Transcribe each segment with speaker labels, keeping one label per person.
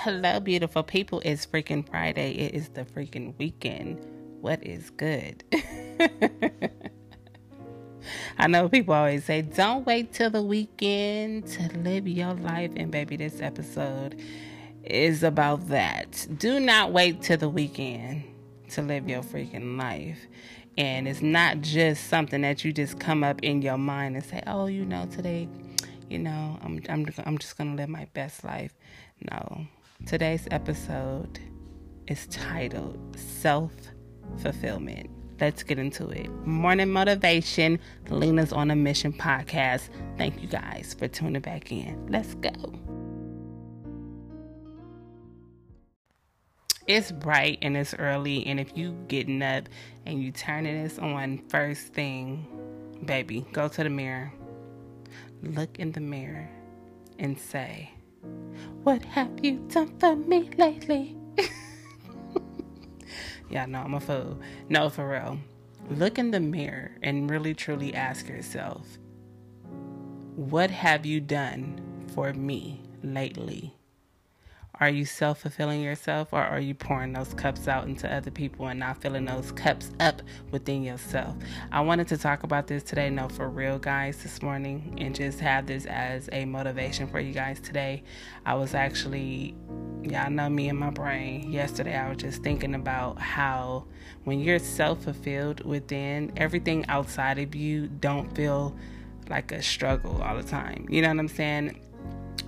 Speaker 1: Hello, beautiful people. It's freaking Friday. It is the freaking weekend. What is good? I know people always say, don't wait till the weekend to live your life. And baby, this episode is about that. Do not wait till the weekend to live your freaking life. And it's not just something that you just come up in your mind and say, oh, you know, today, you know, I'm, I'm, I'm just going to live my best life. No. Today's episode is titled Self Fulfillment. Let's get into it. Morning Motivation, Lena's on a Mission podcast. Thank you guys for tuning back in. Let's go. It's bright and it's early, and if you getting up and you turning this on first thing, baby, go to the mirror, look in the mirror, and say, what have you done for me lately? yeah, no, I'm a fool. No, for real. Look in the mirror and really truly ask yourself, what have you done for me lately? Are you self fulfilling yourself or are you pouring those cups out into other people and not filling those cups up within yourself? I wanted to talk about this today, no, for real, guys, this morning, and just have this as a motivation for you guys today. I was actually, y'all know me and my brain. Yesterday, I was just thinking about how when you're self fulfilled within, everything outside of you don't feel like a struggle all the time. You know what I'm saying?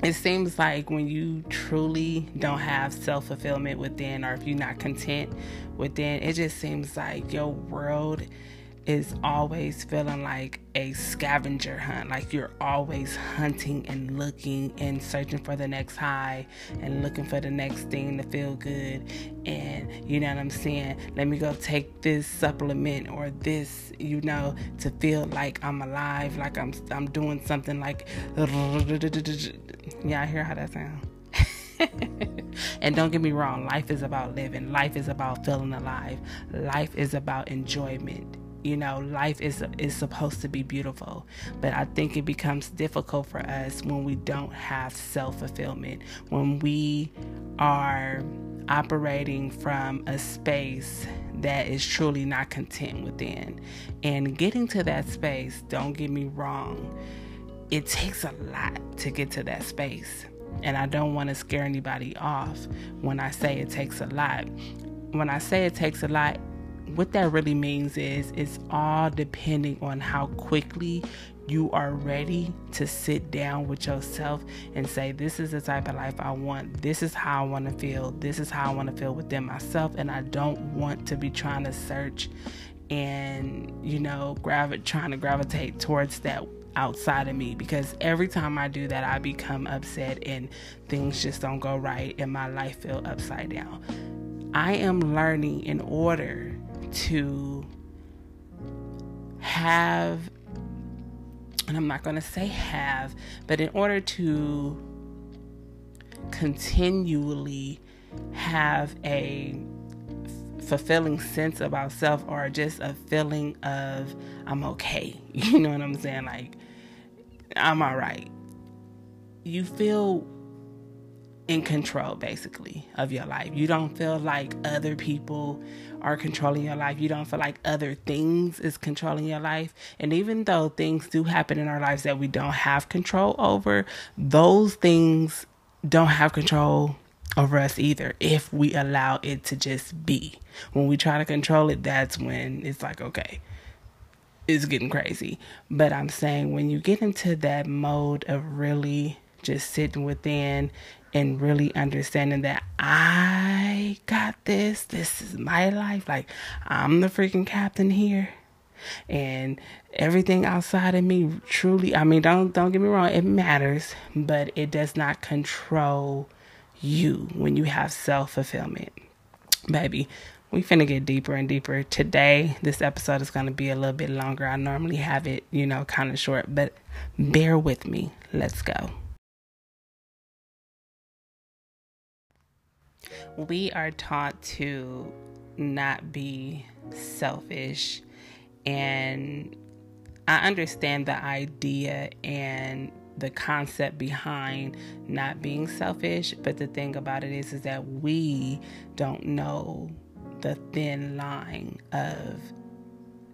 Speaker 1: It seems like when you truly don't have self fulfillment within, or if you're not content within, it just seems like your world is always feeling like a scavenger hunt. Like you're always hunting and looking and searching for the next high and looking for the next thing to feel good. And you know what I'm saying? Let me go take this supplement or this, you know, to feel like I'm alive, like I'm I'm doing something like yeah, I hear how that sounds. and don't get me wrong, life is about living. Life is about feeling alive. Life is about enjoyment you know life is is supposed to be beautiful but i think it becomes difficult for us when we don't have self-fulfillment when we are operating from a space that is truly not content within and getting to that space don't get me wrong it takes a lot to get to that space and i don't want to scare anybody off when i say it takes a lot when i say it takes a lot what that really means is it's all depending on how quickly you are ready to sit down with yourself and say, This is the type of life I want. This is how I want to feel. This is how I want to feel within myself. And I don't want to be trying to search and, you know, gravi- trying to gravitate towards that outside of me because every time I do that, I become upset and things just don't go right and my life feel upside down. I am learning in order to have, and I'm not going to say have, but in order to continually have a fulfilling sense of ourselves or just a feeling of I'm okay. You know what I'm saying? Like I'm all right. You feel in control basically of your life. You don't feel like other people are controlling your life. You don't feel like other things is controlling your life. And even though things do happen in our lives that we don't have control over, those things don't have control over us either if we allow it to just be. When we try to control it, that's when it's like, okay, it's getting crazy. But I'm saying when you get into that mode of really just sitting within and really understanding that I got this. This is my life. Like, I'm the freaking captain here. And everything outside of me truly, I mean, don't don't get me wrong, it matters, but it does not control you when you have self-fulfillment. Baby, we finna get deeper and deeper. Today, this episode is gonna be a little bit longer. I normally have it, you know, kind of short, but bear with me. Let's go. we are taught to not be selfish and I understand the idea and the concept behind not being selfish, but the thing about it is is that we don't know the thin line of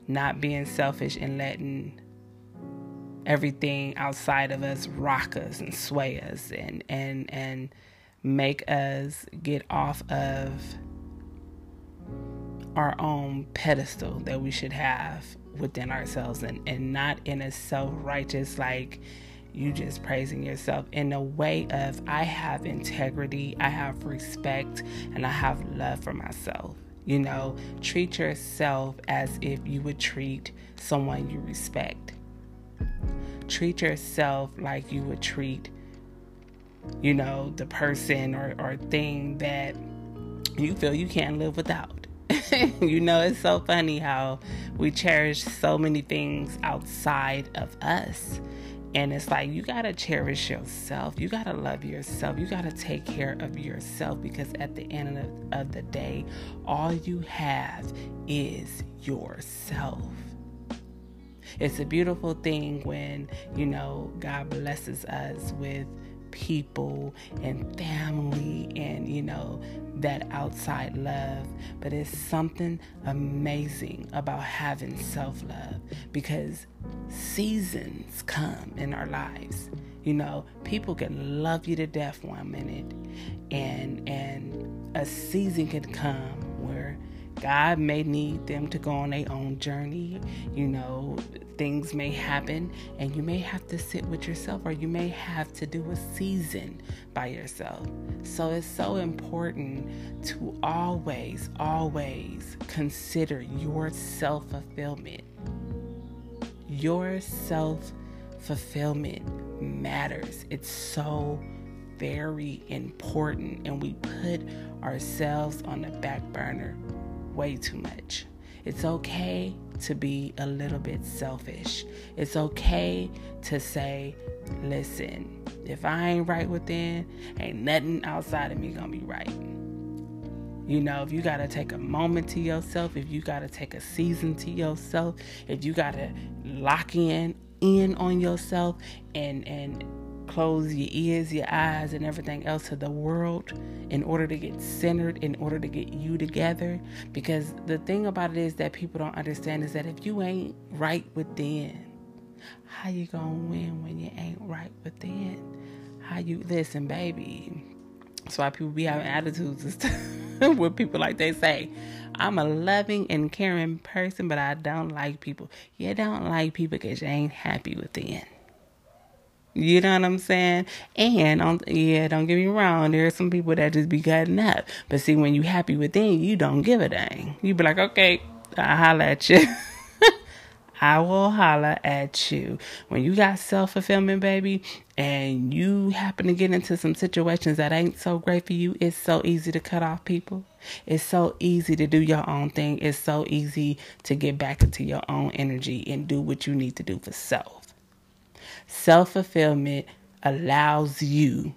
Speaker 1: not being selfish and letting everything outside of us rock us and sway us and and and make us get off of our own pedestal that we should have within ourselves and, and not in a self-righteous like you just praising yourself in a way of I have integrity, I have respect, and I have love for myself. You know, treat yourself as if you would treat someone you respect. Treat yourself like you would treat, you know, the person or, or thing that you feel you can't live without. you know, it's so funny how we cherish so many things outside of us and it's like you got to cherish yourself. You got to love yourself. You got to take care of yourself because at the end of, of the day, all you have is yourself. It's a beautiful thing when, you know, God blesses us with people and family and, you know, that outside love. But it's something amazing about having self love because seasons come in our lives. You know, people can love you to death one minute and and a season can come where God may need them to go on their own journey. You know, things may happen and you may have to sit with yourself or you may have to do a season by yourself. So it's so important to always, always consider your self fulfillment. Your self fulfillment matters. It's so very important, and we put ourselves on the back burner way too much. It's okay to be a little bit selfish. It's okay to say, listen, if I ain't right within, ain't nothing outside of me gonna be right. You know, if you got to take a moment to yourself, if you got to take a season to yourself, if you got to lock in in on yourself and and close your ears, your eyes, and everything else to the world in order to get centered, in order to get you together. Because the thing about it is that people don't understand is that if you ain't right within, how you gonna win when you ain't right within? How you listen, baby? That's why people be having attitudes with people like they say. I'm a loving and caring person, but I don't like people. You don't like people because you ain't happy within. You know what I'm saying? And on, yeah, don't get me wrong. There are some people that just be cutting up. But see, when you happy within, you don't give a dang. You be like, okay, I'll holler at you. I will holler at you. When you got self fulfillment, baby, and you happen to get into some situations that ain't so great for you, it's so easy to cut off people. It's so easy to do your own thing. It's so easy to get back into your own energy and do what you need to do for self. Self fulfillment allows you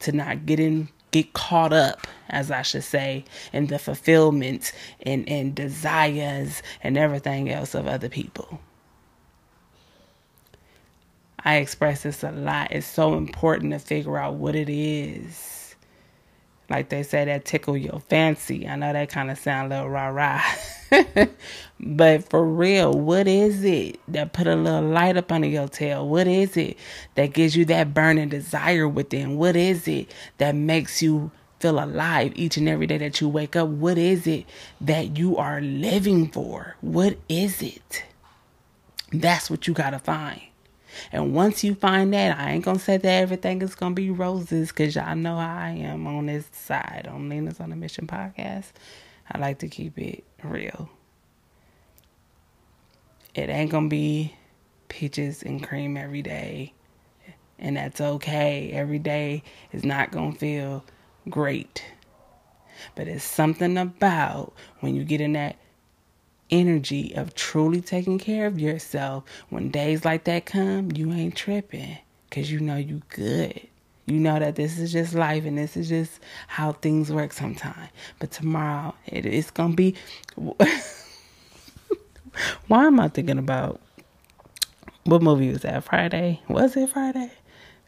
Speaker 1: to not get in get caught up, as I should say, in the fulfillment and, and desires and everything else of other people. I express this a lot. It's so important to figure out what it is like they say that tickle your fancy. I know that kind of sound a little rah rah. but for real, what is it that put a little light up under your tail? What is it that gives you that burning desire within? What is it that makes you feel alive each and every day that you wake up? What is it that you are living for? What is it? That's what you got to find. And once you find that, I ain't gonna say that everything is gonna be roses, cause y'all know how I am on this side on Lena's on a Mission podcast. I like to keep it real. It ain't gonna be peaches and cream every day, and that's okay. Every day is not gonna feel great, but it's something about when you get in that energy of truly taking care of yourself, when days like that come, you ain't tripping because you know you good. You know that this is just life and this is just how things work sometimes. But tomorrow, it, it's going to be. Why am I thinking about what movie was that? Friday? Was it Friday?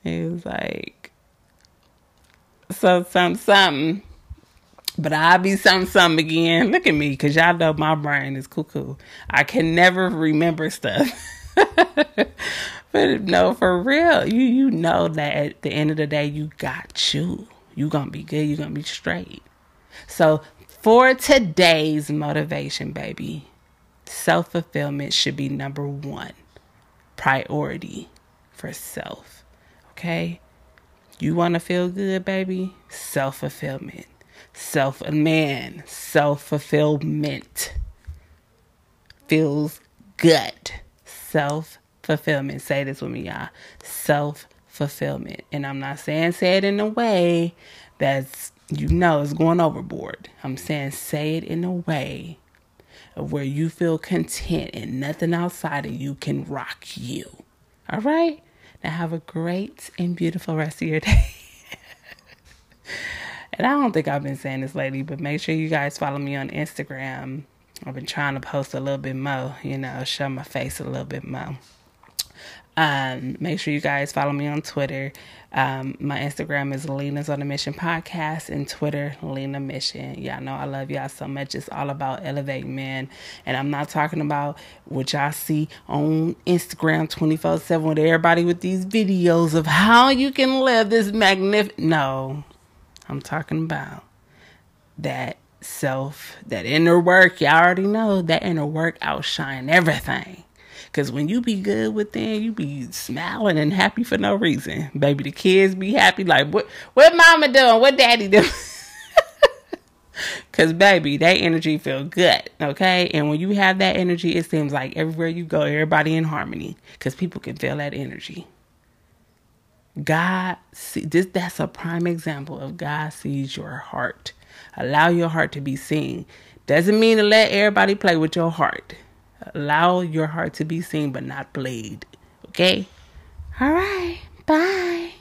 Speaker 1: He was like, so something, something. But I'll be something, something again. Look at me, because y'all know my brain is cuckoo. I can never remember stuff. but no, for real, you you know that at the end of the day, you got you. You gonna be good. You gonna be straight. So for today's motivation, baby, self fulfillment should be number one priority for self. Okay? You want to feel good, baby? Self fulfillment. Self, a man, self fulfillment feels good. Self fulfillment. Say this with me, y'all. Self fulfillment. And I'm not saying say it in a way that's, you know, is going overboard. I'm saying say it in a way of where you feel content and nothing outside of you can rock you. All right? Now have a great and beautiful rest of your day. and I don't think I've been saying this lately, but make sure you guys follow me on Instagram. I've been trying to post a little bit more, you know, show my face a little bit more. Um, make sure you guys follow me on Twitter. Um, my Instagram is Lena's on a Mission Podcast and Twitter, Lena Mission. Y'all know I love y'all so much. It's all about elevating men. And I'm not talking about what y'all see on Instagram 24 7 with everybody with these videos of how you can live this magnificent. No, I'm talking about that self, that inner work. Y'all already know that inner work outshine everything. Cause when you be good within, you be smiling and happy for no reason. Baby, the kids be happy. Like, what what mama doing? What daddy doing? Cause baby, that energy feel good, okay? And when you have that energy, it seems like everywhere you go, everybody in harmony. Cause people can feel that energy. God, see, this that's a prime example of God sees your heart. Allow your heart to be seen. Doesn't mean to let everybody play with your heart. Allow your heart to be seen but not played. Okay? All right. Bye.